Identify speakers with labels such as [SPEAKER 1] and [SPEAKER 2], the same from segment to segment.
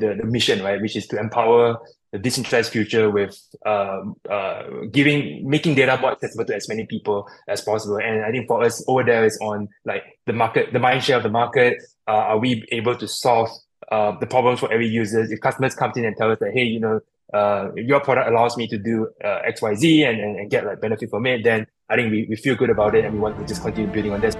[SPEAKER 1] the, the mission, right, which is to empower the decentralized future with uh, uh, giving making data more accessible to as many people as possible. And I think for us over there is on like the market, the mind share of the market. Uh, are we able to solve uh, the problems for every user? If customers come in and tell us that, hey, you know, uh, your product allows me to do uh, X, Y, Z and, and, and get like benefit from it, then I think we, we feel good about it and we want to just continue building on this.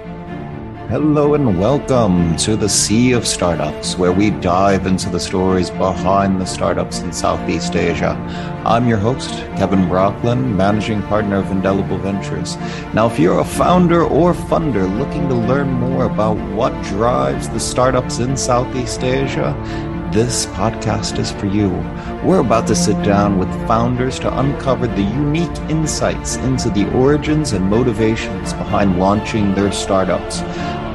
[SPEAKER 2] Hello and welcome to the Sea of Startups, where we dive into the stories behind the startups in Southeast Asia. I'm your host, Kevin Brockland, managing partner of Indelible Ventures. Now, if you're a founder or funder looking to learn more about what drives the startups in Southeast Asia, this podcast is for you. We're about to sit down with founders to uncover the unique insights into the origins and motivations behind launching their startups.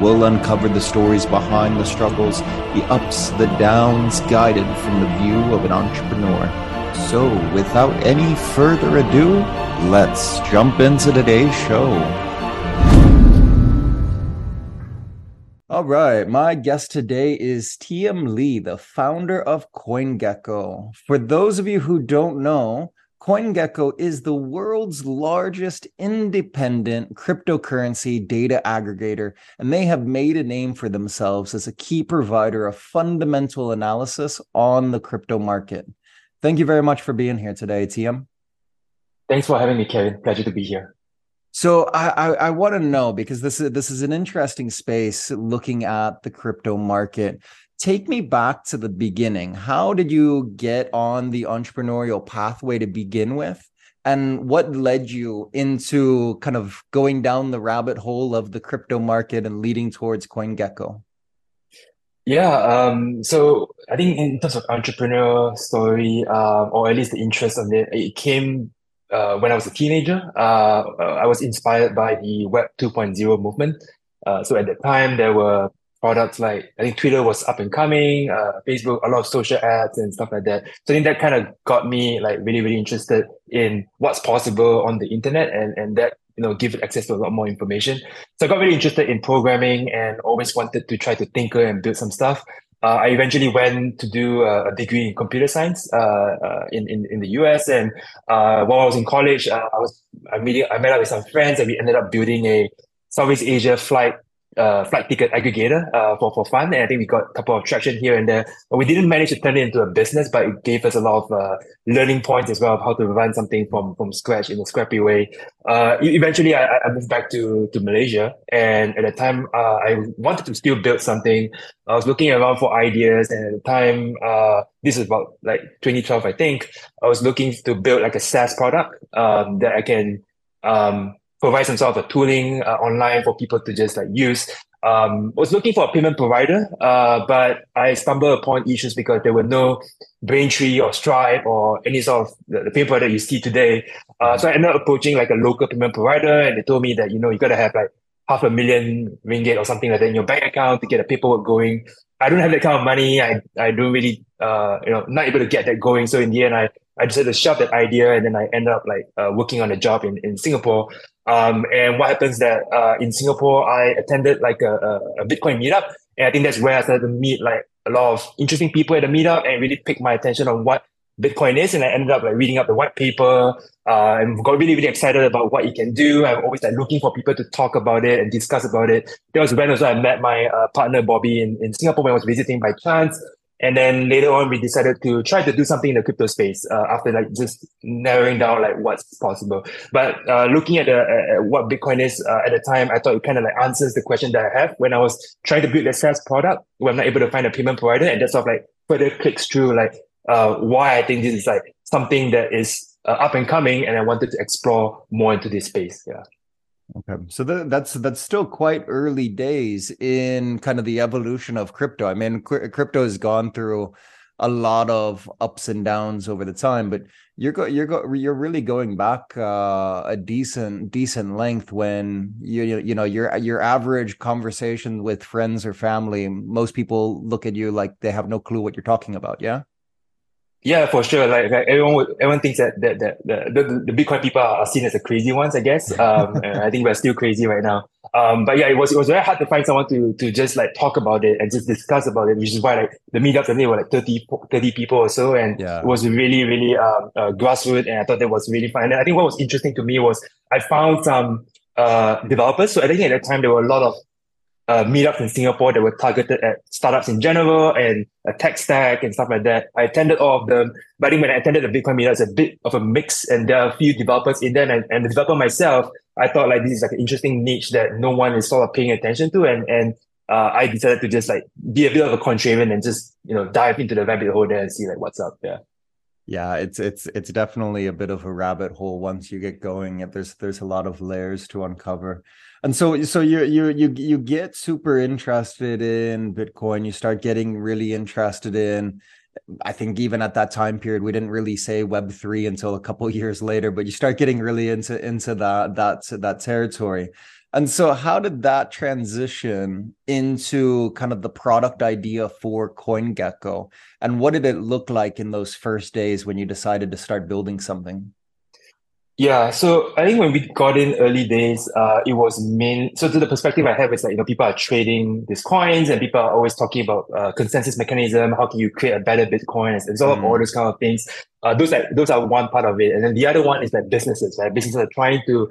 [SPEAKER 2] We'll uncover the stories behind the struggles, the ups, the downs, guided from the view of an entrepreneur. So, without any further ado, let's jump into today's show. All right, my guest today is TM Lee, the founder of CoinGecko. For those of you who don't know, CoinGecko is the world's largest independent cryptocurrency data aggregator, and they have made a name for themselves as a key provider of fundamental analysis on the crypto market. Thank you very much for being here today, TM.
[SPEAKER 1] Thanks for having me, Kevin. Pleasure to be here.
[SPEAKER 2] So I, I, I want to know because this is this is an interesting space looking at the crypto market take me back to the beginning. How did you get on the entrepreneurial pathway to begin with? And what led you into kind of going down the rabbit hole of the crypto market and leading towards CoinGecko?
[SPEAKER 1] Yeah, um, so I think in terms of entrepreneur story, uh, or at least the interest of it, it came uh, when I was a teenager. Uh, I was inspired by the Web 2.0 movement. Uh, so at the time, there were products like I think Twitter was up and coming, uh, Facebook, a lot of social ads and stuff like that. So I think that kind of got me like really, really interested in what's possible on the internet and, and that, you know, give access to a lot more information. So I got really interested in programming and always wanted to try to tinker and build some stuff. Uh, I eventually went to do a, a degree in computer science uh, uh, in, in in the US, and uh, while I was in college, uh, I was I, meeting, I met up with some friends, and we ended up building a Southeast Asia flight uh, flight ticket aggregator uh, for, for fun. And I think we got a couple of traction here and there. But we didn't manage to turn it into a business, but it gave us a lot of uh, learning points as well of how to run something from, from scratch in a scrappy way. Uh, eventually, I, I moved back to, to Malaysia. And at the time, uh, I wanted to still build something. I was looking around for ideas. And at the time, uh, this is about like 2012, I think, I was looking to build like a SaaS product um, that I can um, provide some sort of a tooling uh, online for people to just like use. Um, was looking for a payment provider, uh, but I stumbled upon issues because there were no Braintree or Stripe or any sort of the, the payment provider you see today. Uh, so I ended up approaching like a local payment provider, and they told me that you know you got to have like half a million ringgit or something like that in your bank account to get the paperwork going. I don't have that kind of money. I I don't really uh you know not able to get that going. So in the end, I I decided to shove that idea, and then I ended up like uh, working on a job in in Singapore. Um, and what happens that uh, in Singapore, I attended like a, a, Bitcoin meetup, and I think that's where I started to meet like a lot of interesting people at the meetup, and really picked my attention on what Bitcoin is. And I ended up like reading up the white paper, uh, and got really really excited about what it can do. I'm always like looking for people to talk about it and discuss about it. That was when also I met my uh, partner Bobby in, in Singapore when I was visiting by chance. And then later on, we decided to try to do something in the crypto space uh, after like just narrowing down like what's possible. But uh, looking at, the, uh, what Bitcoin is uh, at the time, I thought it kind of like answers the question that I have when I was trying to build a SaaS product where I'm not able to find a payment provider. And that sort of like further clicks through like uh, why I think this is like something that is uh, up and coming. And I wanted to explore more into this space. Yeah.
[SPEAKER 2] Okay, so that's that's still quite early days in kind of the evolution of crypto. I mean, crypto has gone through a lot of ups and downs over the time, but you're go, you're go, you're really going back uh, a decent decent length when you you know your your average conversation with friends or family, most people look at you like they have no clue what you're talking about. Yeah.
[SPEAKER 1] Yeah, for sure. Like, like everyone, would, everyone thinks that that, that the, the, the Bitcoin people are seen as the crazy ones, I guess. Um, I think we're still crazy right now. Um, but yeah, it was it was very hard to find someone to to just like talk about it and just discuss about it, which is why like the meetups they were like 30, 30 people or so, and yeah. it was really really um, uh, grassroots, and I thought that was really fun. And I think what was interesting to me was I found some uh, developers. So I think at that time there were a lot of uh, meetups in Singapore that were targeted at startups in general and a tech stack and stuff like that. I attended all of them, but I think when I attended the Bitcoin meetup, it's a bit of a mix and there are a few developers in there and, and the developer myself, I thought like this is like an interesting niche that no one is sort of paying attention to and, and uh, I decided to just like be a bit of a contrarian and just, you know, dive into the rabbit hole there and see like what's up. Yeah.
[SPEAKER 2] Yeah, it's it's it's definitely a bit of a rabbit hole once you get going. There's there's a lot of layers to uncover. And so so you you you you get super interested in Bitcoin, you start getting really interested in I think even at that time period, we didn't really say Web three until a couple years later, but you start getting really into into that that that territory. And so, how did that transition into kind of the product idea for CoinGecko? And what did it look like in those first days when you decided to start building something?
[SPEAKER 1] Yeah, so I think when we got in early days, uh, it was main. So to the perspective I have is like you know people are trading these coins and people are always talking about uh, consensus mechanism. How can you create a better Bitcoin? It's, it's all mm. all those kind of things. Uh, those are those are one part of it, and then the other one is like businesses. Right, businesses are trying to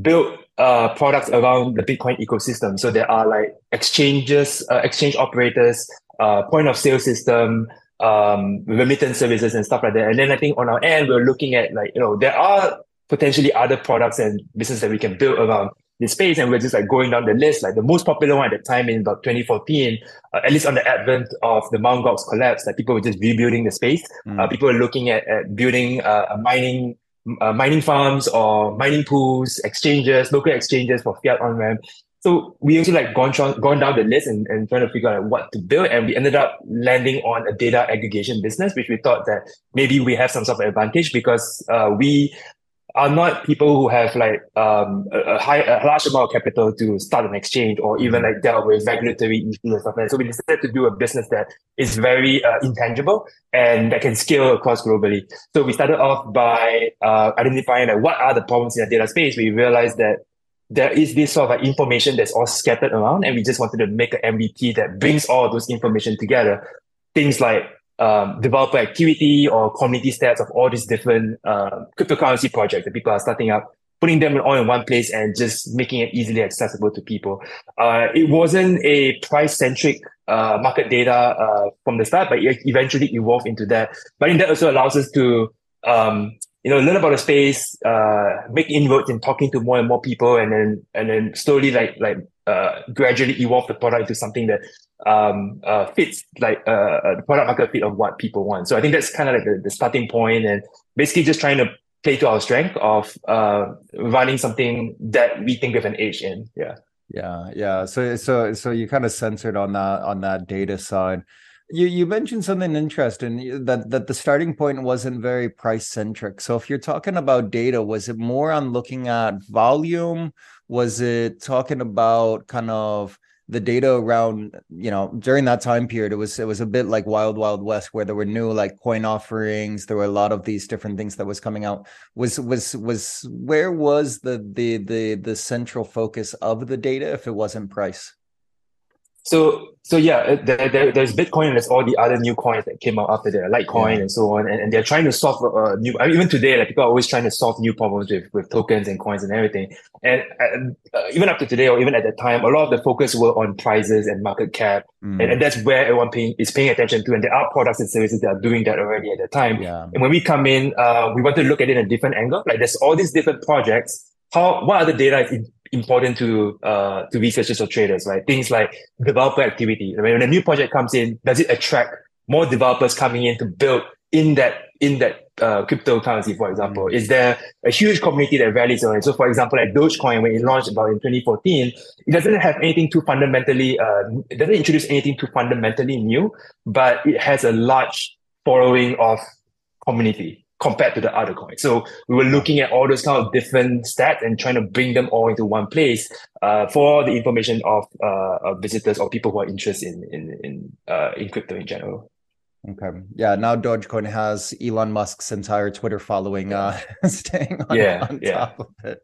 [SPEAKER 1] build uh, products around the Bitcoin ecosystem. So there are like exchanges, uh, exchange operators, uh, point of sale system, um, remittance services and stuff like that. And then I think on our end, we're looking at like, you know, there are potentially other products and business that we can build around this space. And we're just like going down the list. Like the most popular one at the time in about 2014, uh, at least on the advent of the Mt. Gox collapse, like people were just rebuilding the space. Mm. Uh, people were looking at, at building uh, mining uh, mining farms or mining pools, exchanges, local exchanges for fiat on ramp. So we also like gone, gone down the list and, and trying to figure out what to build. And we ended up landing on a data aggregation business, which we thought that maybe we have some sort of advantage because uh, we are not people who have like um, a, high, a large amount of capital to start an exchange or even like deal with regulatory issues and stuff like that. So we decided to do a business that is very uh, intangible and that can scale across globally. So we started off by uh, identifying like what are the problems in the data space. We realized that there is this sort of like information that's all scattered around, and we just wanted to make an MVP that brings all those information together. Things like um, developer activity or community stats of all these different uh, cryptocurrency projects that people are starting up, putting them all in one place and just making it easily accessible to people. Uh, it wasn't a price centric uh, market data uh, from the start, but it eventually evolved into that. But I think that also allows us to um, you know, learn about the space, uh, make inroads in talking to more and more people, and then and then slowly like like uh, gradually evolve the product into something that um, uh, fits like uh, uh, the product market fit of what people want. So I think that's kind of like the, the starting point, and basically just trying to play to our strength of uh, running something that we think have an edge in. Yeah.
[SPEAKER 2] Yeah, yeah. So so so you kind of censored on that on that data side. You you mentioned something interesting eh, that that the starting point wasn't very price centric. So if you're talking about data, was it more on looking at volume? Was it talking about kind of the data around you know during that time period it was it was a bit like wild wild west where there were new like coin offerings there were a lot of these different things that was coming out was was was where was the the the the central focus of the data if it wasn't price
[SPEAKER 1] so so yeah, there, there, there's Bitcoin and there's all the other new coins that came out after that, Litecoin yeah. and so on. And, and they're trying to solve uh, new, I mean, even today, like people are always trying to solve new problems with, with tokens and coins and everything. And uh, even up to today, or even at that time, a lot of the focus were on prices and market cap. Mm. And, and that's where everyone paying, is paying attention to. And there are products and services that are doing that already at the time. Yeah. And when we come in, uh, we want to look at it in a different angle. Like there's all these different projects. How, what other data is important to uh, to researchers or traders, right? Things like developer activity. I mean, When a new project comes in, does it attract more developers coming in to build in that in that uh, cryptocurrency, for example? Mm-hmm. Is there a huge community that rallies on it? So, for example, like Dogecoin, when it launched about in 2014, it doesn't have anything too fundamentally, uh, it doesn't introduce anything too fundamentally new, but it has a large following of community compared to the other coins. So we were looking at all those kind of different stats and trying to bring them all into one place uh, for the information of, uh, of visitors or people who are interested in in in, uh, in crypto in general.
[SPEAKER 2] Okay. Yeah. Now Dogecoin has Elon Musk's entire Twitter following uh staying on,
[SPEAKER 1] yeah,
[SPEAKER 2] on
[SPEAKER 1] yeah.
[SPEAKER 2] top of it.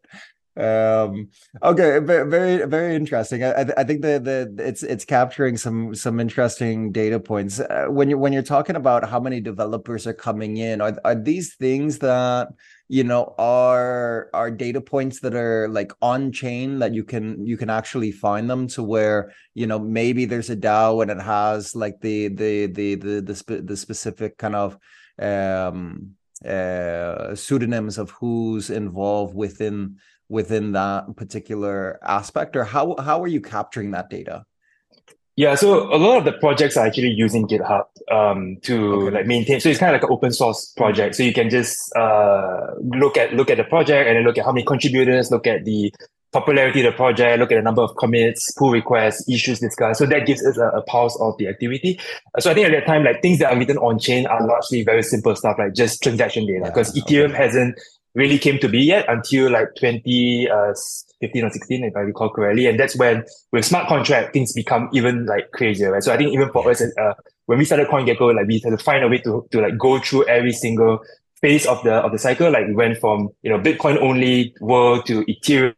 [SPEAKER 2] Um okay, very very interesting. I I think the the it's it's capturing some some interesting data points. Uh, when you when you're talking about how many developers are coming in, are are these things that you know are are data points that are like on chain that you can you can actually find them to where you know maybe there's a DAO and it has like the the the the the, spe- the specific kind of um uh pseudonyms of who's involved within within that particular aspect or how how are you capturing that data
[SPEAKER 1] yeah, so a lot of the projects are actually using GitHub um, to okay. like maintain. So it's kind of like an open source project. So you can just uh, look at look at the project and then look at how many contributors, look at the popularity of the project, look at the number of commits, pull requests, issues discussed. So that gives us a, a pulse of the activity. So I think at that time, like things that are written on chain are largely very simple stuff, like just transaction data, because yeah, Ethereum okay. hasn't really came to be yet until like 2015 uh, or 16, if I recall correctly. And that's when with smart contract, things become even like crazier, right? So I think even for us, uh, when we started CoinGecko, like we had to find a way to, to like go through every single phase of the, of the cycle. Like we went from, you know, Bitcoin only world to Ethereum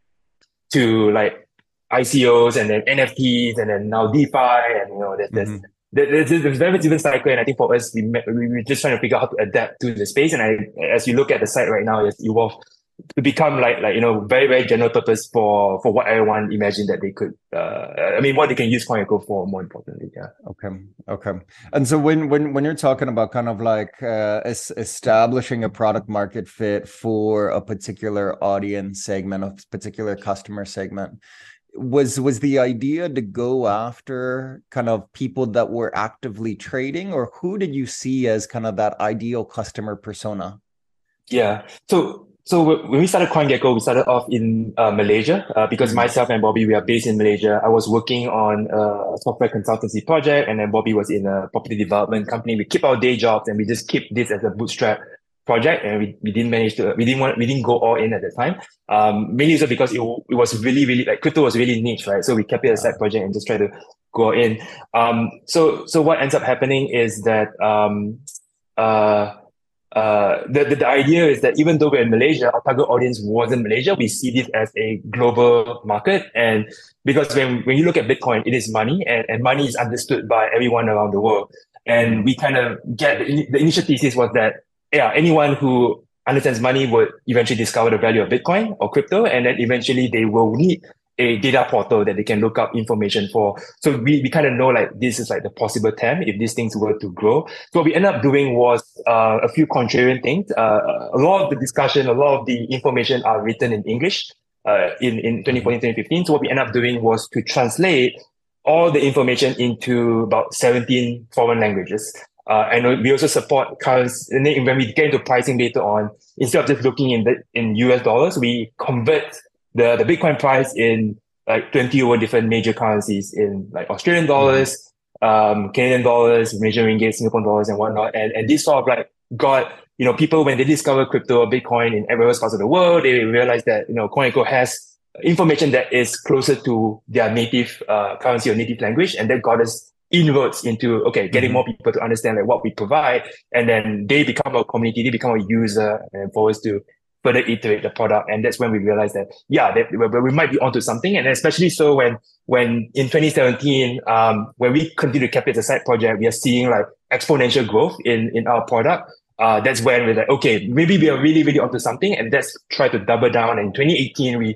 [SPEAKER 1] to like ICOs and then NFTs and then now DeFi and, you know, there's, mm-hmm. there's there's, there's very different cycle, and I think for us, we we we're just trying to figure out how to adapt to the space. And I, as you look at the site right now, it's evolved to become like like you know very very general purpose for for what everyone imagined that they could. Uh, I mean, what they can use CoinGecko for. More importantly, yeah.
[SPEAKER 2] Okay, okay. And so when when when you're talking about kind of like uh, es- establishing a product market fit for a particular audience segment, a particular customer segment was was the idea to go after kind of people that were actively trading or who did you see as kind of that ideal customer persona
[SPEAKER 1] yeah so so when we started CoinGecko, we started off in uh, Malaysia uh, because mm-hmm. myself and Bobby we are based in Malaysia. I was working on a software consultancy project, and then Bobby was in a property development company. We keep our day jobs and we just keep this as a bootstrap project and we, we didn't manage to we didn't want we didn't go all in at the time um mainly also because it, it was really really like crypto was really niche right so we kept it as a side project and just try to go in um so so what ends up happening is that um uh uh, the, the, the idea is that even though we're in Malaysia, our target audience wasn't Malaysia. We see this as a global market. And because when, when you look at Bitcoin, it is money and, and money is understood by everyone around the world. And we kind of get the, the initial thesis was that yeah, anyone who understands money would eventually discover the value of Bitcoin or crypto, and then eventually they will need a data portal that they can look up information for. So we, we kind of know like this is like the possible TAM if these things were to grow. So what we ended up doing was uh, a few contrarian things. Uh, a lot of the discussion, a lot of the information are written in English uh, in, in 2014, 2015. So what we ended up doing was to translate all the information into about 17 foreign languages. Uh, and we also support currency. And then when we get into pricing later on, instead of just looking in the in US dollars, we convert the, the Bitcoin price in like 20 over different major currencies in like Australian dollars, um, Canadian dollars, Malaysian ringgit, Singapore dollars, and whatnot. And and this sort of like got you know people when they discover crypto or Bitcoin in various parts of the world, they realize that you know CoinGecko has information that is closer to their native uh, currency or native language, and that got us inroads into okay getting mm-hmm. more people to understand like what we provide and then they become a community they become a user and for us to further iterate the product and that's when we realized that yeah that we might be onto something and especially so when when in 2017 um when we continue to keep it as a side project we are seeing like exponential growth in in our product uh, that's when we're like, okay, maybe we are really, really onto something, and let's try to double down. And in 2018, we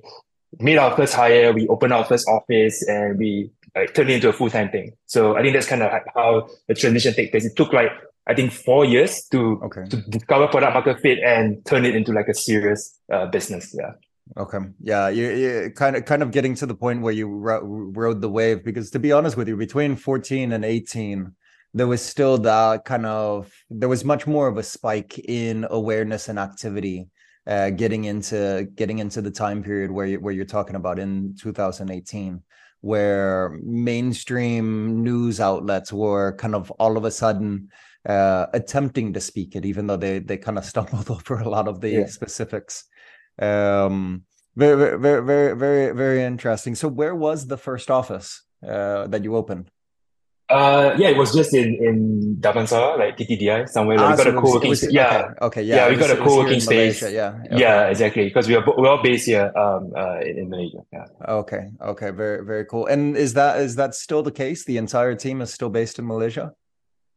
[SPEAKER 1] made our first hire, we opened our first office, and we like turn it into a full time thing. So I think that's kind of how the transition takes place. It took like I think four years to okay. to discover product market fit and turn it into like a serious uh, business. Yeah.
[SPEAKER 2] Okay. Yeah, you, you kind of kind of getting to the point where you ro- rode the wave because to be honest with you, between 14 and 18, there was still that kind of there was much more of a spike in awareness and activity uh, getting into getting into the time period where you, where you're talking about in 2018 where mainstream news outlets were kind of all of a sudden uh, attempting to speak it, even though they they kind of stumbled over a lot of the yeah. specifics. Um, very, very, very, very, very interesting. So, where was the first office uh, that you opened?
[SPEAKER 1] Uh, yeah, it was just in in Damansara, like TTDI, somewhere. Like,
[SPEAKER 2] Ah,
[SPEAKER 1] we got
[SPEAKER 2] so
[SPEAKER 1] a co-working
[SPEAKER 2] was-
[SPEAKER 1] Yeah,
[SPEAKER 2] okay, okay, yeah,
[SPEAKER 1] yeah, we got a
[SPEAKER 2] was
[SPEAKER 1] co-working space.
[SPEAKER 2] Malaysia, yeah, yeah,
[SPEAKER 1] Yeah, exactly. Because we are we're all based here, um, uh, in, in Malaysia. Yeah.
[SPEAKER 2] Okay, okay, very, very cool. And is that is that still the case? The entire team is still based in Malaysia?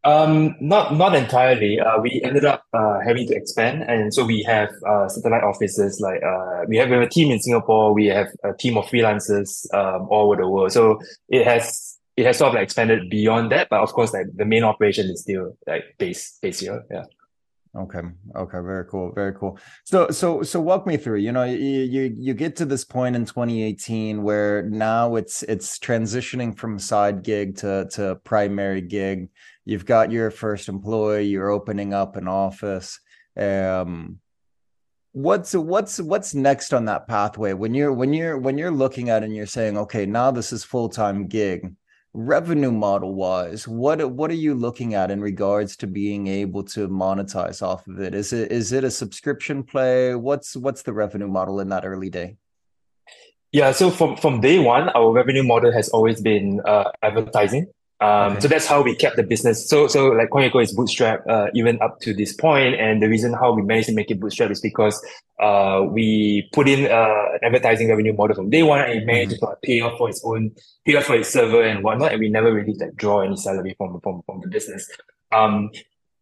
[SPEAKER 1] Um, not not entirely. Uh, we ended up uh, having to expand, and so we have uh, satellite offices. Like uh, we have, we have a team in Singapore. We have a team of freelancers um, all over the world. So it has it has sort of like expanded beyond that. But of course, like the main operation is still like based based here. Yeah.
[SPEAKER 2] Okay. Okay. Very cool. Very cool. So, so, so walk me through. You know, you you you get to this point in 2018 where now it's it's transitioning from side gig to to primary gig. You've got your first employee. You're opening up an office. Um, what's what's what's next on that pathway when you're when you're when you're looking at it and you're saying, okay, now this is full time gig revenue model wise what what are you looking at in regards to being able to monetize off of it? Is it is it a subscription play? What's what's the revenue model in that early day?
[SPEAKER 1] Yeah, so from from day one, our revenue model has always been uh, advertising. Um,
[SPEAKER 2] Okay.
[SPEAKER 1] so that's how we kept the business. So so like CoinGecko is bootstrap uh, even up to this point, and the reason how we managed to make it bootstrap is because uh, we put in uh, an advertising revenue model from day one, and it managed to sort of pay off for its own, pay off for its server and whatnot, and we never really like draw any salary from from from the business. Um,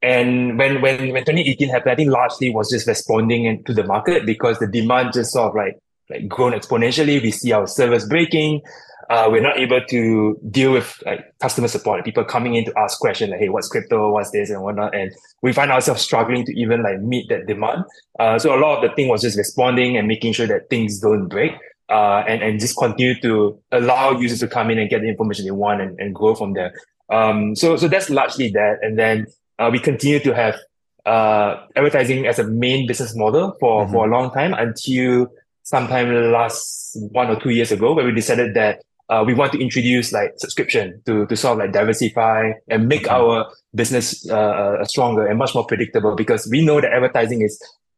[SPEAKER 1] and when when when 2018 happened, I think largely was just responding to the market because the demand just sort of like like grown exponentially. We see our servers breaking. Uh, we're not able to deal with like customer support, people coming in to ask questions like, "Hey, what's crypto? What's this and whatnot?" And we find ourselves struggling to even like meet that demand. Uh, so a lot of the thing was just responding and making sure that things don't break. Uh, and and just continue to allow users to come in and get the information they want and, and grow from there. Um, so so that's largely that. And then uh, we continue to have uh, advertising as a main business model for,
[SPEAKER 2] Mhm.
[SPEAKER 1] for a long time until sometime last one or two years ago, where we decided that uh, we want to introduce like subscription to, to sort of like diversify and make
[SPEAKER 2] Okay.
[SPEAKER 1] our business uh, stronger and much more predictable because we know that advertising is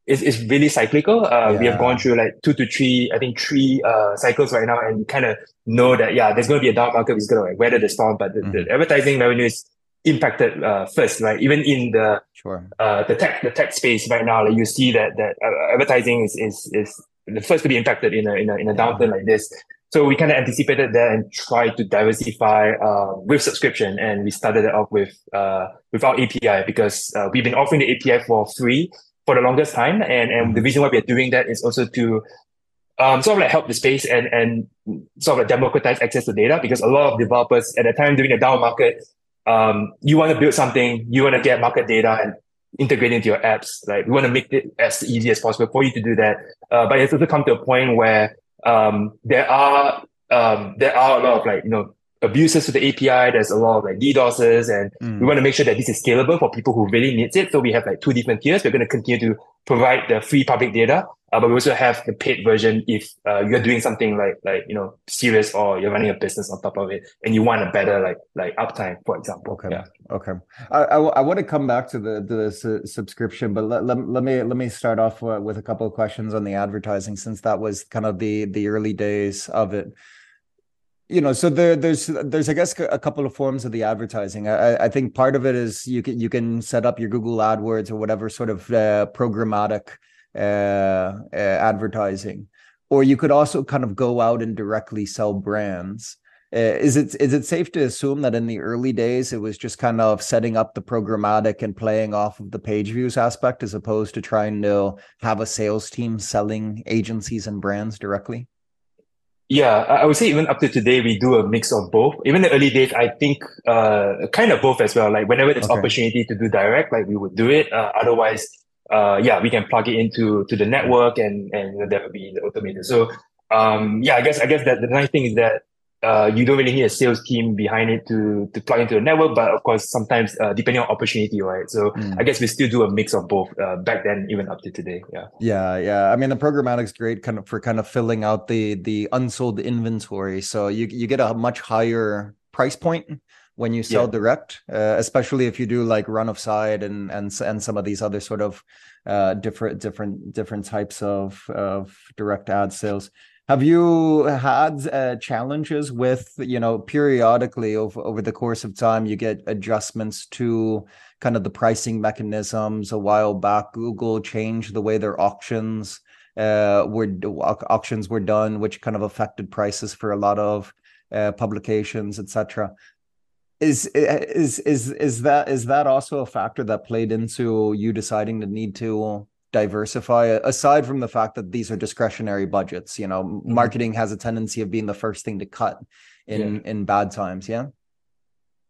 [SPEAKER 1] is, is really cyclical. Uh, We have gone through like two to three, I think three uh, cycles right now, and we kind of know that yeah, there's going to be a down market. It's going to like weather the storm, but the, the advertising revenue is impacted uh, first, right? Even in the
[SPEAKER 2] sure
[SPEAKER 1] uh, the tech the tech space right now, like you see that that uh, advertising is is is the first to be impacted in a in a in a downturn like this. So we kind of anticipated that and tried to diversify uh, with subscription, and we started it off with uh, with our API because uh, we've been offering the API for free for the longest time, and and the reason why we're doing that is also to um, sort of like help the space and and sort of like democratize access to data because a lot of developers at the time during the down market, um, you want to build something, you want to get market data and integrate into your apps. Like we want to make it as easy as possible for you to do that. Uh, but it's also come to a point where um, there are um, there are a lot of like you know abuses to the API. There's a lot of like DDoSes, and
[SPEAKER 2] Mm.
[SPEAKER 1] we want to make sure that this is scalable for people who really needs it. So we have like two different tiers. We're going to continue to provide the free public data, uh, but we also have the paid version if uh, you're doing something like like you know serious or you're running a business on top of it, and you want a better like like uptime, for example.
[SPEAKER 2] Okay.
[SPEAKER 1] Yeah.
[SPEAKER 2] Okay. I, I, want to come back to the the su- subscription, but let, let, let me let me start off uh, with a couple of questions on the advertising since that was kind of the the early days of it. You know, so there there's there's I guess a couple of forms of the advertising. I, I think part of it is you can you can set up your Google AdWords or whatever sort of uh, programmatic uh, uh, advertising, or you could also kind of go out and directly sell brands. Uh, is it is it safe to assume that in the early days it was just kind of setting up the programmatic and playing off of the page views aspect as opposed to trying to have a sales team selling agencies and brands directly?
[SPEAKER 1] Yeah, I I would say even up to today, we do a mix of both. Even the early days, I think uh, kind of both as well. Like whenever there's
[SPEAKER 2] Okay.
[SPEAKER 1] opportunity to do direct, like we would do it. Uh, otherwise, uh, yeah, we can plug it into to the network and and that would be the automated. So um, yeah, I guess I guess that the nice thing is that uh, you don't really need a sales team behind it to to plug into the network. But of course, sometimes uh, depending on opportunity, right? So
[SPEAKER 2] Mm.
[SPEAKER 1] I guess we still do a mix of both uh, back then, even up to today. Yeah.
[SPEAKER 2] Yeah, yeah. I mean, the programmatic's great kind of for kind of filling out the the unsold inventory. So you you get a much higher price point when you sell
[SPEAKER 1] Yeah.
[SPEAKER 2] direct, uh, especially if you do like run of site and and and some of these other sort of uh different different different types of of direct ad sales. Have you had uh, challenges with, you know, periodically over, over the course of time, you get adjustments to kind of the pricing mechanisms? A while back, Google changed the way their auctions uh, were auctions were done, which kind of affected prices for a lot of uh, publications, etc. Is is is is that is that also a factor that played into you deciding to need to diversify aside from the fact that these are discretionary budgets you know mm-hmm. marketing has a tendency of being the first thing to cut in yeah. in bad times yeah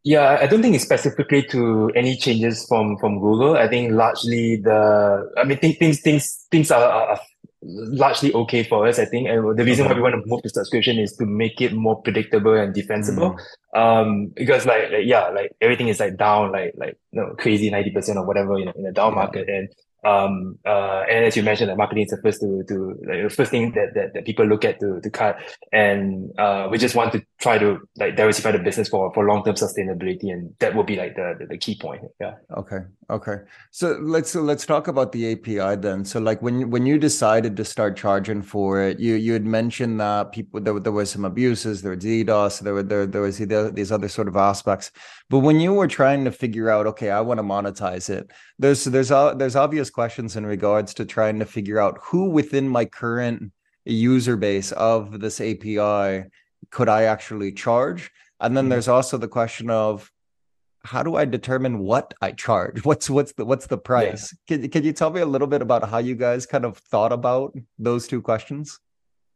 [SPEAKER 1] yeah i don't think it's specifically to any changes from from google i think largely the i mean things things things are, are largely okay for us i think and the reason why we want to move to subscription is to make it more predictable and defensible mm. um because like, like yeah like everything is like down like like you know, crazy 90% or whatever you know in a down yeah. market and um uh and as you mentioned, like marketing is the first to to like the first thing that, that that people look at to to cut, and uh we just want to try to like diversify the business for for long term sustainability, and that will be like the, the, the key point. Yeah.
[SPEAKER 2] Okay. Okay. So let's let's talk about the API then. So like when when you decided to start charging for it, you you had mentioned that people there there was some abuses, there was DDoS, there were there there was these other sort of aspects. But when you were trying to figure out, okay, I want to monetize it, there's there's there's obvious questions in regards to trying to figure out who within my current user base of this API could I actually charge? And then mm-hmm. there's also the question of how do I determine what I charge? What's what's the what's the price? Yeah. Can can you tell me a little bit about how you guys kind of thought about those two questions?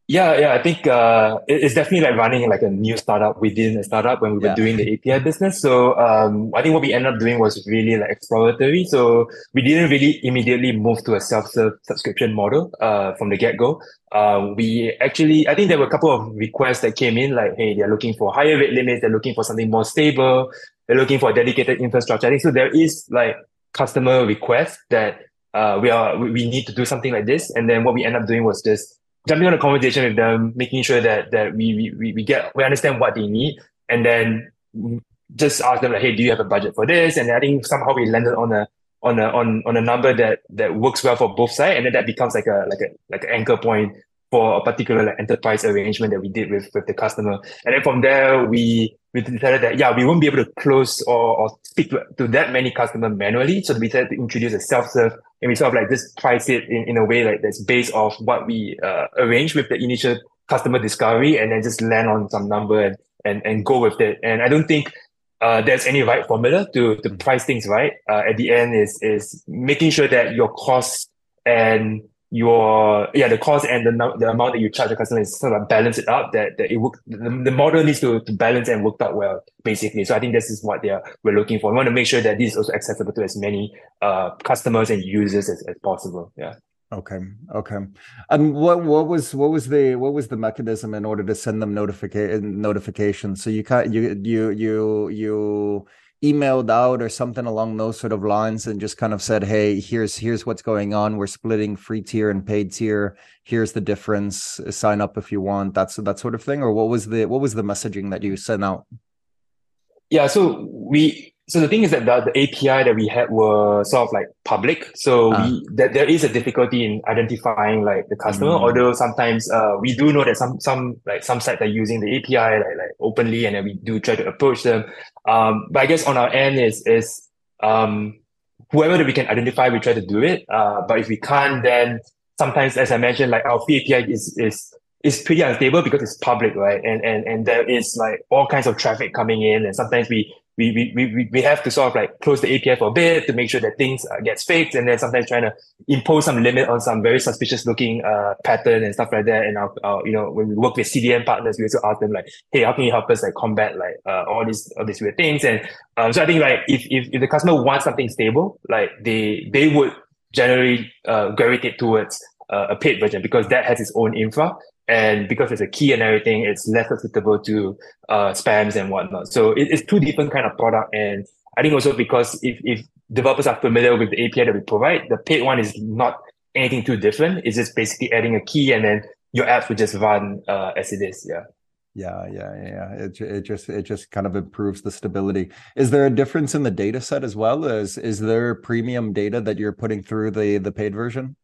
[SPEAKER 1] Yeah, yeah, I think uh, it's definitely like running like a new startup within a startup when we were yeah. doing the API business. So um, I think what we ended up doing was really like exploratory. So we didn't really immediately move to a self-serve subscription model uh, from the get-go. Uh, we actually, I think there were a couple of requests that came in like, hey, they're looking for higher rate limits, they're looking for something more stable, they're looking for dedicated infrastructure. I think so. There is like customer requests that uh, we are we need to do something like this, and then what we end up doing was just jumping on a conversation with them, making sure that that we we we get we understand what they need, and then just ask them like, hey, do you have a budget for this? And I think somehow we landed on a on a on on a number that that works well for both sides, and then that becomes like a like a like an anchor point for a particular like enterprise arrangement that we did with with the customer. And then from there, we we decided that yeah, we won't be able to close or, or speak to, to that many customers manually. So we decided to introduce a self-serve and we sort of like just price it in, in a way like that's based off what we uh, arrange with the initial customer discovery and then just land on some number and and, and go with it. And I don't think uh, there's any right formula to to price things right. Uh, at the end is is making sure that your costs and your yeah the cost and the the amount that you charge the customer is sort of balance it out that, that it work the, the model needs to, to balance and work out well basically. So i think this is what they are we're looking for. We want to make sure that this is also accessible to as many uh customers and users as, as possible. Yeah.
[SPEAKER 2] Okay. Okay. And what what was what was the what was the mechanism in order to send them notification notifications? So you can't you you you you emailed out or something along those sort of lines and just kind of said hey here's here's what's going on. We're splitting free tier and paid tier. Here's the difference. Sign up if you want that's that sort of thing? Or what was the what was the messaging that you sent out?
[SPEAKER 1] Yeah so we so the thing is that the, the API that we had were sort of like public. So uh. we that there is a difficulty in identifying like the customer. Mm. Although sometimes uh, we do know that some some like some sites are using the API like like openly, and then we do try to approach them. Um, but I guess on our end is is um whoever that we can identify, we try to do it. Uh, but if we can't, then sometimes, as I mentioned, like our free API is is is pretty unstable because it's public, right? And and and there is like all kinds of traffic coming in, and sometimes we we, we, we, we have to sort of like close the API for a bit to make sure that things uh, gets fixed and then sometimes trying to impose some limit on some very suspicious looking uh, pattern and stuff like that. And our, our, you know, when we work with CDN partners, we also ask them like, hey, how can you help us like combat like uh, all these all these weird things? And um, so I think like if, if, if the customer wants something stable, like they they would generally uh, gravitate towards uh, a paid version because that has its own infra and because it's a key and everything, it's less susceptible to uh, spams and whatnot. So it, it's two different kind of product. And I think also because if, if developers are familiar with the API that we provide, the paid one is not anything too different. It's just basically adding a key and then your app will just run uh, as it is. Yeah.
[SPEAKER 2] Yeah, yeah, yeah. It it just it just kind of improves the stability. Is there a difference in the data set as well? Is is there premium data that you're putting through the the paid version?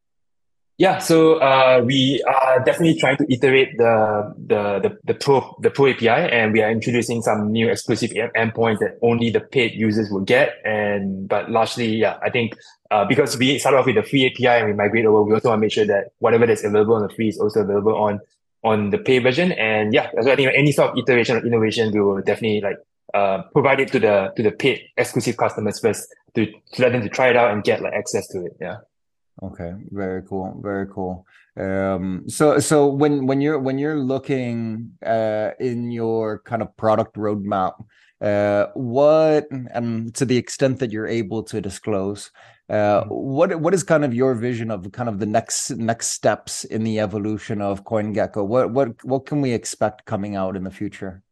[SPEAKER 1] Yeah, so uh, we are definitely trying to iterate the, the the the pro the pro API, and we are introducing some new exclusive endpoints that only the paid users will get. And but largely, yeah, I think uh, because we started off with the free API and we migrate over, we also want to make sure that whatever that's available on the free is also available on on the paid version. And yeah, so I think any sort of iteration or innovation, we will definitely like uh, provide it to the to the paid exclusive customers first to, to let them to try it out and get like access to it. Yeah.
[SPEAKER 2] Okay, very cool, very cool. Um, so so when when you're when you're looking uh, in your kind of product roadmap, uh, what and to the extent that you're able to disclose, uh, mm-hmm. what what is kind of your vision of kind of the next next steps in the evolution of CoinGecko? What what what can we expect coming out in the future?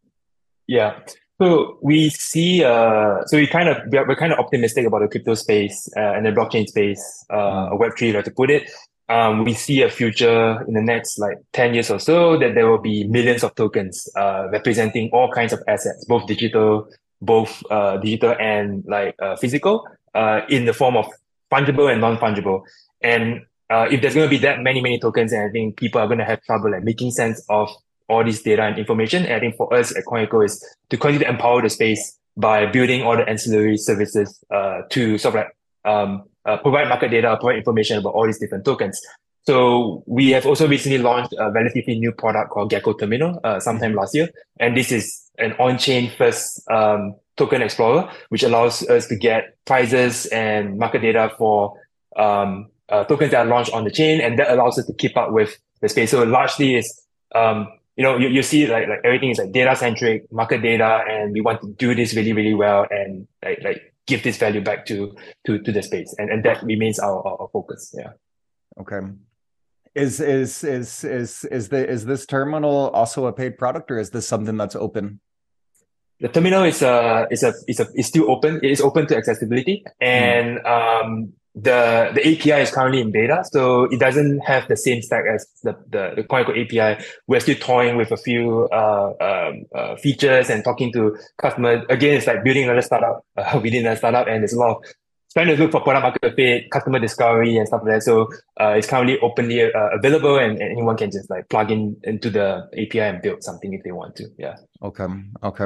[SPEAKER 1] Yeah. So we see, uh, so we kind of we're, kind of optimistic about the crypto space uh, and the blockchain space, uh, Web three, like to put it. Um, we see a future in the next like ten years or so that there will be millions of tokens uh, representing all kinds of assets, both digital, both uh, digital and like uh, physical, uh, in the form of fungible and non fungible. And uh, if there's going to be that many many tokens, and I think people are going to have trouble like making sense of all this data and information. And I think for us at CoinGecko is to continue to empower the space by building all the ancillary services uh, to sort of like um, uh, provide market data, provide information about all these different tokens. So we have also recently launched a relatively new product called Gecko Terminal uh, sometime last year. And this is an on-chain first um, token explorer, which allows us to get prices and market data for um, uh, tokens that are launched on the chain. And that allows us to keep up with the space. So largely is um, you know, you, you see like, like everything is like data centric, market data, and we want to do this really, really well and like, like give this value back to, to, to the space. And, and that remains our, our, our focus. Yeah.
[SPEAKER 2] Okay. Is, is, is, is, is the, is this terminal also a paid product or is this something that's open?
[SPEAKER 1] The terminal is a, is a, is a, is still open. It is open to accessibility and, mm. um, the the API is currently in beta, so it doesn't have the same stack as the the, the API. We're still toying with a few uh, um, uh, features and talking to customers. Again, it's like building another startup uh, within a startup, and there's a lot of trying to look for product market fit, customer discovery, and stuff like that. So uh, it's currently openly uh, available, and, and, anyone can just like plug in into the API and build something if they want to. Yeah.
[SPEAKER 2] Okay. Okay.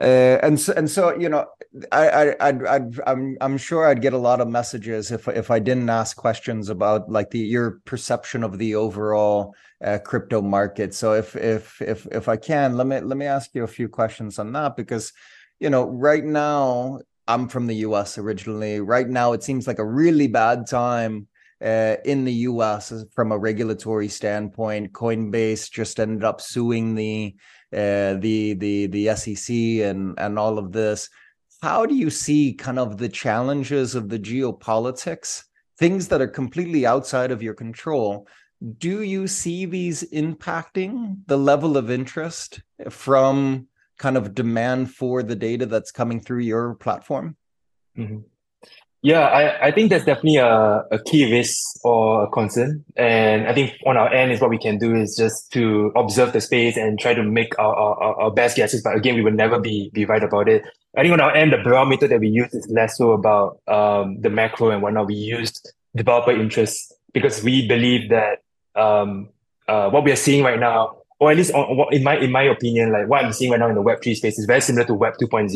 [SPEAKER 2] Uh, and so, and so, you know, I, I, I'd, I'd, I'm, I'm sure I'd get a lot of messages if, if I didn't ask questions about like the your perception of the overall uh, crypto market. So if, if, if, if I can, let me, let me ask you a few questions on that because, you know, right now I'm from the U.S. originally. Right now, it seems like a really bad time uh, in the US from a regulatory standpoint. Coinbase just ended up suing the uh, the the the SEC and and all of this. How do you see kind of the challenges of the geopolitics, things that are completely outside of your control? Do you see these impacting the level of interest from kind of demand for the data that's coming through your platform?
[SPEAKER 1] Mm-hmm. Yeah, I, I think that's definitely a, a key risk or a concern. And I think on our end is what we can do is just to observe the space and try to make our, our, our best guesses. But again, we will never be, be right about it. I think on our end, the barometer that we use is less so about um, the macro and whatnot. We used developer interest because we believe that um, uh, what we are seeing right now or at least in my in my opinion, like what I'm seeing right now in the Web3 space is very similar to Web 2.0,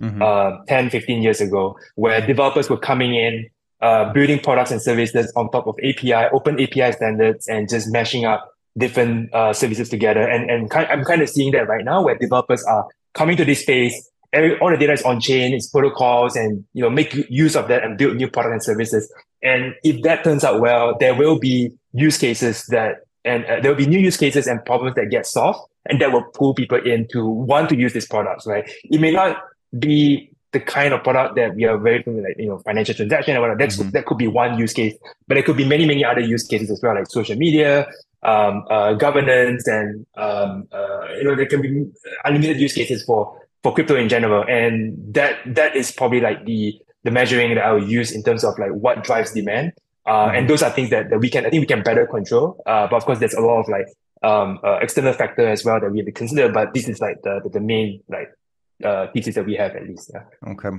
[SPEAKER 1] mm-hmm. uh, 10, 15 years ago, where developers were coming in, uh, building products and services on top of API, open API standards, and just mashing up different uh, services together. And and kind, I'm kind of seeing that right now, where developers are coming to this space. Every, all the data is on chain, it's protocols, and you know make use of that and build new products and services. And if that turns out well, there will be use cases that and uh, there will be new use cases and problems that get solved and that will pull people in to want to use these products, right? It may not be the kind of product that we are very familiar, like, you know, financial transaction or whatever. That's, mm-hmm. That could be one use case, but it could be many, many other use cases as well, like social media, um, uh, governance, and, um, uh, you know, there can be unlimited use cases for, for crypto in general. And that, that is probably like the, the measuring that I would use in terms of like what drives demand. Uh, mm-hmm. And those are things that, that we can, I think we can better control. Uh, but of course, there's a lot of like um, uh, external factor as well that we have to consider. But this is like the the, the main like uh, thesis that we have at least. Yeah.
[SPEAKER 2] Okay.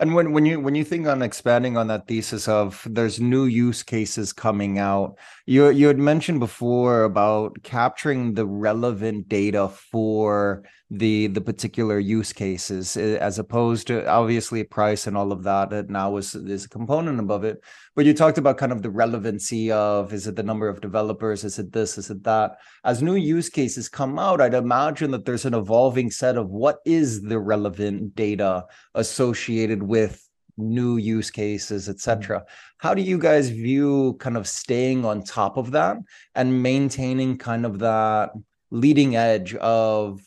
[SPEAKER 2] And when, when you when you think on expanding on that thesis of there's new use cases coming out, you you had mentioned before about capturing the relevant data for the the particular use cases eh, as opposed to obviously price and all of that that now is is a component above it. But you talked about kind of the relevancy of is it the number of developers? Is it this? Is it that? As new use cases come out i'd imagine that there's an evolving set of what is the relevant data associated with new use cases etc mm-hmm. how do you guys view kind of staying on top of that and maintaining kind of that leading edge of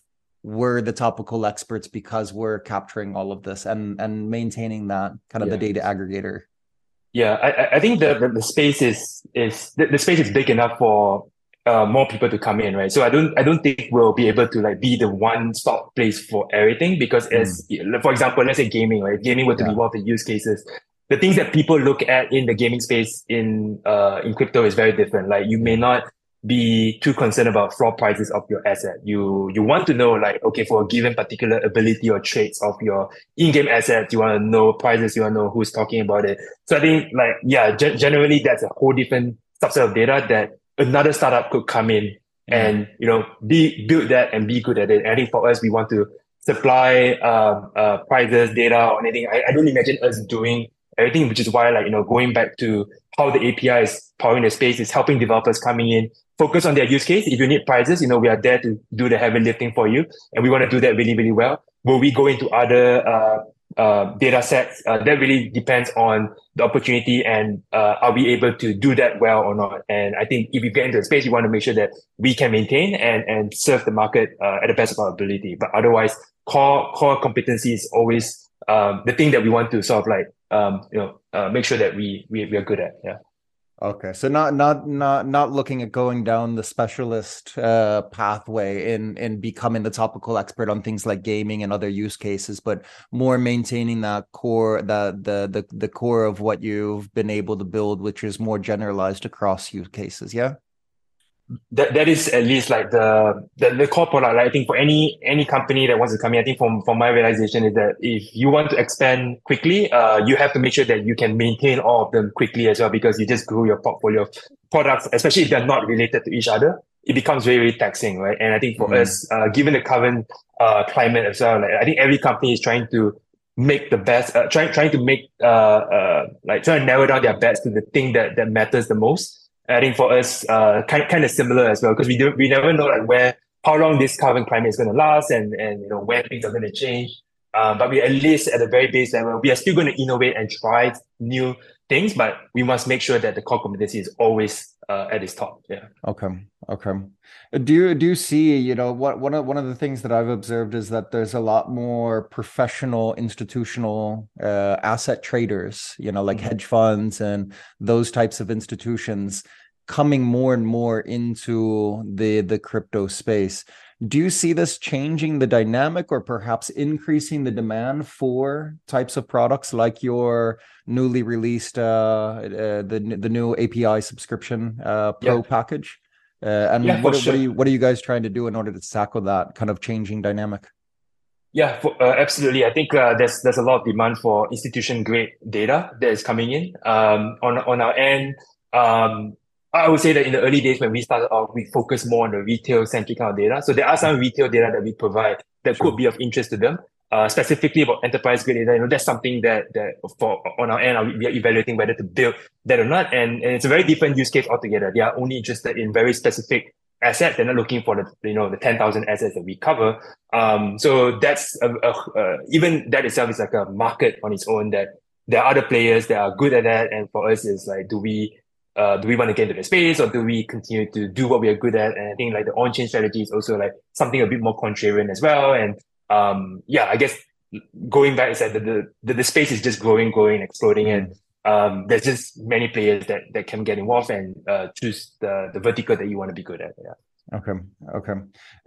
[SPEAKER 2] we're the topical experts because we're capturing all of this and and maintaining that kind of yeah. the data aggregator
[SPEAKER 1] yeah i i think the the, the space is is the, the, space is big enough for uh, more people to come in right so i don't i don't think we'll be able to like be the one stop place for everything because mm. as for example let's say gaming right gaming were to yeah. be one of the use cases the things that people look at in the gaming space in uh in crypto is very different like you may not be too concerned about floor prices of your asset. You you want to know like okay for a given particular ability or traits of your in-game assets, you want to know prices, you want to know who's talking about it. So I think like yeah, ge- generally that's a whole different subset of data that another startup could come in and you know be build that and be good at it. And I think for us, we want to supply uh, uh, prices, data, or anything. I, I don't imagine us doing everything, which is why like you know going back to how the API is powering the space is helping developers coming in focus on their use case. If you need prizes, you know, we are there to do the heavy lifting for you. And we want to do that really, really well. Will we go into other, uh, uh, data sets? Uh, that really depends on the opportunity and, uh, are we able to do that well or not? And I think if you get into the space, you want to make sure that we can maintain and, and serve the market, uh, at the best of our ability. But otherwise, core, core competency is always, um, the thing that we want to sort of like, um, you know, uh, make sure that we, we, we are good at. Yeah.
[SPEAKER 2] Okay, so not not not not looking at going down the specialist uh, pathway in in becoming the topical expert on things like gaming and other use cases, but more maintaining that core, the the the the core of what you've been able to build, which is more generalized across use cases. Yeah
[SPEAKER 1] that that is at least like the, the the core product. Like I think for any any company that wants to come in, I think from from my realization is that if you want to expand quickly, uh, you have to make sure that you can maintain all of them quickly as well because you just grow your portfolio of products, especially if they're not related to each other. It becomes very, very taxing, right? And I think for mm. us, uh, given the current uh, climate as well, like I think every company is trying to make the best, uh, trying trying to make uh, uh like trying to narrow down their bets to the thing that that matters the most. I think for us, uh, kind kind of similar as well because we do we never know like where how long this carbon climate is going to last and and you know where things are going to change. Uh, but we at least at the very base level, we are still going to innovate and try new things, but we must make sure that the core competency is always uh, at its top. Yeah.
[SPEAKER 2] Okay. Okay. Do you do you see you know what one of one of the things that I've observed is that there's a lot more professional institutional uh, asset traders, you know, like mm-hmm. hedge funds and those types of institutions coming more and more into the the crypto space. Do you see this changing the dynamic or perhaps increasing the demand for types of products like your newly released uh, uh the the new API subscription uh, pro package? Uh, and yeah, what, sure. what, are you what are you guys trying to do in order to tackle that kind of changing dynamic?
[SPEAKER 1] Yeah, for, uh, absolutely. I think uh, there's there's a lot of demand for institution grade data that is coming in. Um, on on our end, um, I would say that in the early days when we started off, we focused more on the retail centric kind of data. So there are some retail data that we provide that sure. could be of interest to them. Uh, specifically about enterprise grade data, you know, that's something that, that for on our end, we are evaluating whether to build that or not. And, and it's a very different use case altogether. They are only interested in very specific assets. They're not looking for the, you know, the 10,000 assets that we cover. Um, so that's a, a, uh, even that itself is like a market on its own that there are other players that are good at that. And for us, it's like, do we, uh, do we want to get into the space or do we continue to do what we are good at? And I think like the on-chain strategy is also like something a bit more contrarian as well. And um, yeah, I guess going back is that the, the, the space is just growing, growing, exploding. And um, there's just many players that, that can get involved and uh, choose the, the vertical that you want to be good at. Yeah.
[SPEAKER 2] Okay. Okay.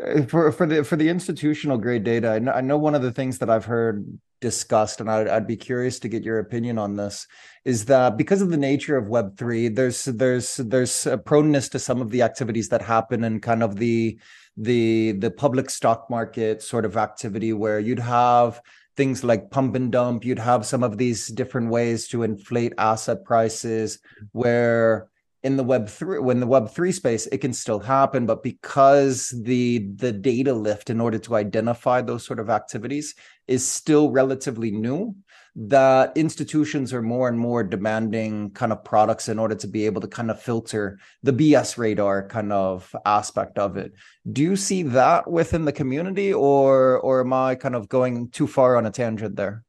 [SPEAKER 2] Uh, for for the for the institutional grade data, I know, I know one of the things that I've heard discussed, and I'd, I'd be curious to get your opinion on this, is that because of the nature of Web three, there's there's there's a proneness to some of the activities that happen and kind of the the the public stock market sort of activity where you'd have things like pump and dump. You'd have some of these different ways to inflate asset prices where in the web three when the web three space it can still happen but because the the data lift in order to identify those sort of activities is still relatively new that institutions are more and more demanding kind of products in order to be able to kind of filter the BS radar kind of aspect of it. Do you see that within the community or or am I kind of going too far on a tangent there?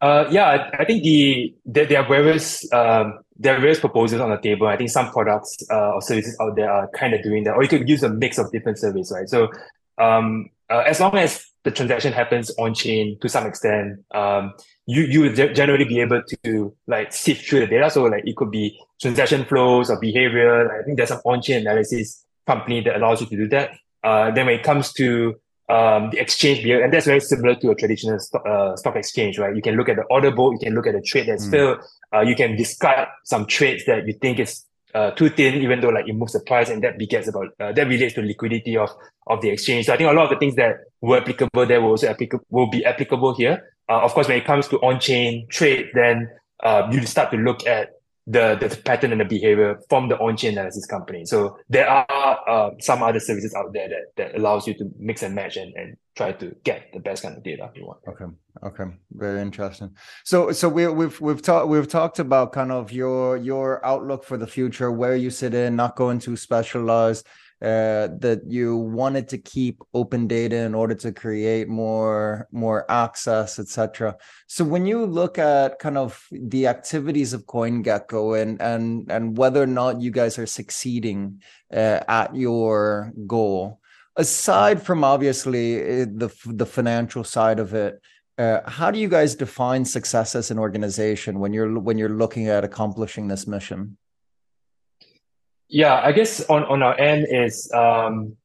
[SPEAKER 1] Uh, yeah, I think the there, there are various um, there are various proposals on the table. I think some products uh, or services out there are kind of doing that, or you could use a mix of different services, right? So um, uh, as long as the transaction happens on chain to some extent, um, you you would generally be able to like sift through the data. So like it could be transaction flows or behavior. I think there's some on chain analysis company that allows you to do that. Uh, then when it comes to um, the exchange behavior, and that's very similar to a traditional stock, uh, stock exchange, right? You can look at the order book, you can look at the trade that's mm. filled, uh, you can discard some trades that you think is uh, too thin, even though like it moves the price, and that begets about uh, that relates to liquidity of of the exchange. So I think a lot of the things that were applicable there will also will be applicable here. Uh, of course, when it comes to on chain trade, then uh, you start to look at the the pattern and the behavior from the on chain analysis company. So there are uh, some other services out there that that allows you to mix and match and and try to get the best kind of data you want.
[SPEAKER 2] Okay. Okay. Very interesting. So so we we've we've talked we've talked about kind of your your outlook for the future, where you sit in, not going too specialized, uh, that you wanted to keep open data in order to create more more access, etc. So when you look at kind of the activities of CoinGecko and and and whether or not you guys are succeeding uh, at your goal, aside from obviously eh, the the financial side of it uh, how do you guys define success as an organization when you're when you're looking at accomplishing this mission
[SPEAKER 1] yeah i guess on on our end is um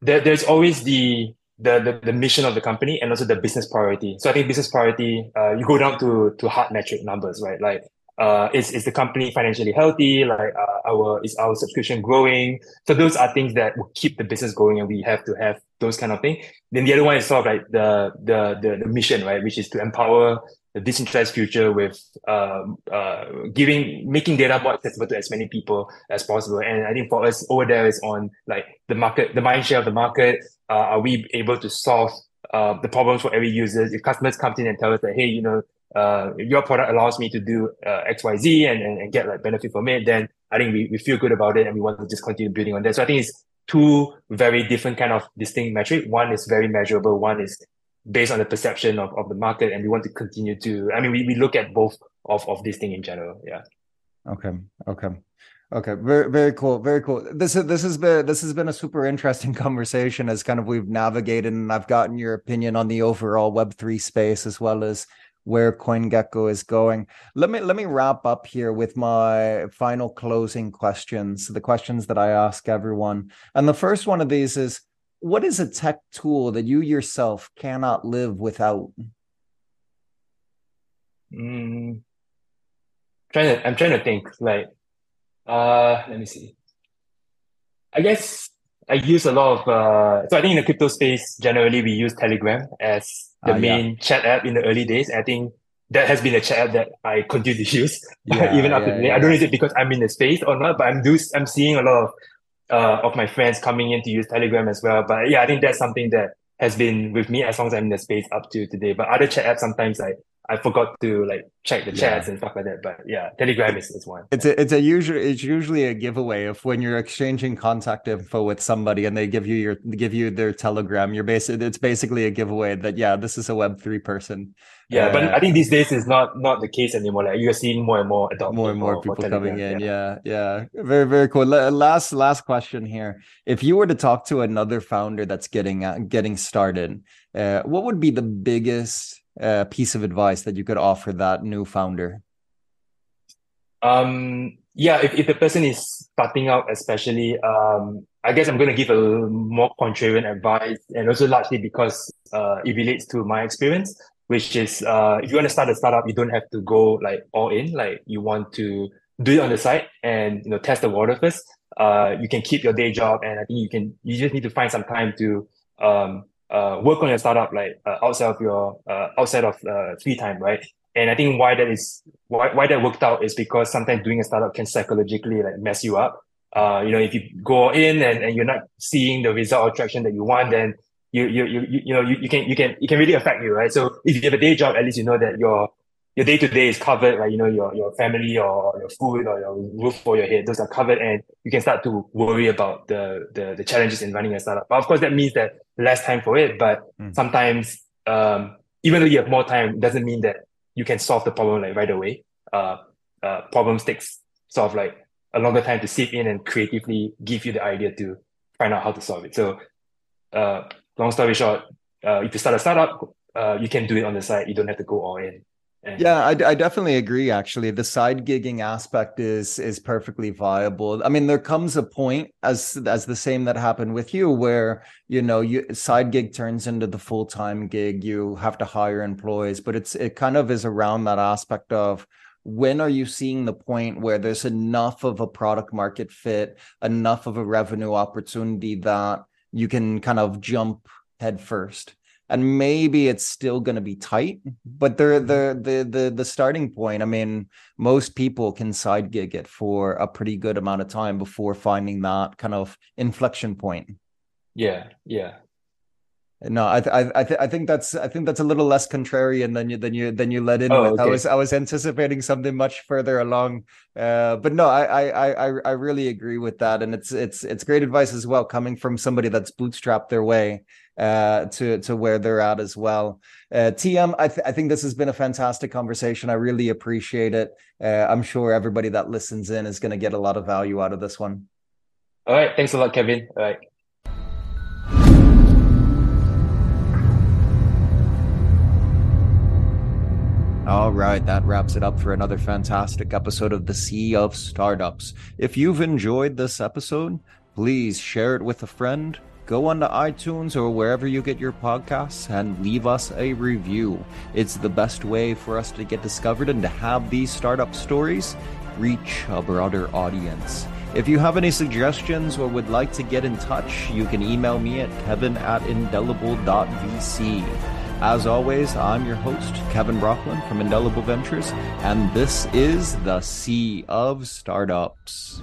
[SPEAKER 1] there, there's always the, the the the mission of the company and also the business priority so i think business priority uh, you go down to to hard metric numbers right like uh, is is the company financially healthy? Like uh, our is our subscription growing? So those are things that will keep the business going, and we have to have those kind of thing. Then the other one is sort of like the the the, the mission, right, which is to empower the decentralized future with um, uh, giving making data more accessible to as many people as possible. And I think for us over there is on like the market, the mind share of the market. Uh, are we able to solve uh, the problems for every user? If customers come in and tell us that, hey, you know, uh, your product allows me to do uh, X, Y, Z and, and, and get like benefit from it, then I think we, we feel good about it and we want to just continue building on that. So I think it's two very different kind of distinct metric. One is very measurable. One is based on the perception of, of the market. And we want to continue to, I mean, we, we look at both of, of this thing in general. Yeah.
[SPEAKER 2] Okay. Okay. Okay, very very cool, very cool. This is this has been this has been a super interesting conversation as kind of we've navigated, and I've gotten your opinion on the overall Web three space as well as where CoinGecko is going. Let me let me wrap up here with my final closing questions, the questions that I ask everyone. And the first one of these is what is a tech tool that you yourself cannot live without?
[SPEAKER 1] Mm, trying to, I'm trying to think like uh let me see. I guess I use a lot of uh, so I think in the crypto space generally we use Telegram as the uh, main yeah. chat app in the early days. I think that has been a chat app that I continue to use yeah, even up yeah, to today. I don't know if it because I'm in the space or not, but I'm do I'm seeing a lot of uh, of my friends coming in to use Telegram as well. But yeah, I think that's something that has been with me as long as I'm in the space up to today. But other chat apps sometimes I I forgot to like check the chats yeah. and stuff like that. But yeah, Telegram is, is one.
[SPEAKER 2] It's a it's a usually it's usually a giveaway of when you're exchanging contact info with somebody and they give you your give you their Telegram. You're basically it's basically a giveaway that yeah, this is a Web three person.
[SPEAKER 1] Yeah, uh, but I think these days is not not the case anymore. Like you're seeing more and more.
[SPEAKER 2] More and more people coming in. Yeah. yeah, yeah, very very cool. Last last question here. If you were to talk to another founder that's getting uh, getting started, uh, what would be the biggest uh, piece of advice that you could offer that new founder?
[SPEAKER 1] Um, yeah, if, if the person is starting out, especially, um, I guess I'm going to give a more contrarian advice, and also largely because uh, it relates to my experience, which is uh, if you want to start a startup, you don't have to go like all in. Like you want to do it on the side and you know test the water first. Uh, you can keep your day job, and I think you can. You just need to find some time to um, uh, work on your startup like uh, outside of your uh, outside of uh, free time, right? And I think why that is why why that worked out is because sometimes doing a startup can psychologically like mess you up. Uh, you know, if you go in and, and you're not seeing the result or traction that you want, then you you you you know you, you can you can it can really affect you, right? So if you have a day job, at least you know that your your day to day is covered, like you know your your family or your food or your roof for your head, those are covered, and you can start to worry about the the, the challenges in running a startup. But of course, that means that less time for it. But mm. sometimes, um, even though you have more time, it doesn't mean that you can solve the problem like right away. Uh, uh, problems takes sort of like a longer time to sit in and creatively give you the idea to find out how to solve it. So, uh, long story short, uh, if you start a startup, uh, you can do it on the side. You don't have to go all in.
[SPEAKER 2] Yeah, I, I definitely agree. Actually, the side gigging aspect is is perfectly viable. I mean, there comes a point as as the same that happened with you, where you know you side gig turns into the full time gig. You have to hire employees, but it's it kind of is around that aspect of when are you seeing the point where there's enough of a product market fit, enough of a revenue opportunity that you can kind of jump head first and maybe it's still going to be tight but they're mm-hmm. the the the the starting point i mean most people can side gig it for a pretty good amount of time before finding that kind of inflection point.
[SPEAKER 1] Yeah yeah
[SPEAKER 2] no, I th- I th- I think that's I think that's a little less contrarian than you than you than you let in oh, with. Okay. I was I was anticipating something much further along, uh, but no, I, I I I really agree with that, and it's it's it's great advice as well coming from somebody that's bootstrapped their way uh, to to where they're at as well. Uh, TM, I, th- I think this has been a fantastic conversation. I really appreciate it. Uh, I'm sure everybody that listens in is going to get a lot of value out of this one.
[SPEAKER 1] All right, thanks a lot, Kevin. All right.
[SPEAKER 2] All right, that wraps it up for another fantastic episode of the Sea of Startups. If you've enjoyed this episode, please share it with a friend. Go onto iTunes or wherever you get your podcasts and leave us a review. It's the best way for us to get discovered and to have these startup stories reach a broader audience. If you have any suggestions or would like to get in touch, you can email me at kevin at indelible.vc. As always, I'm your host, Kevin Brockland from Indelible Ventures, and this is the Sea of Startups.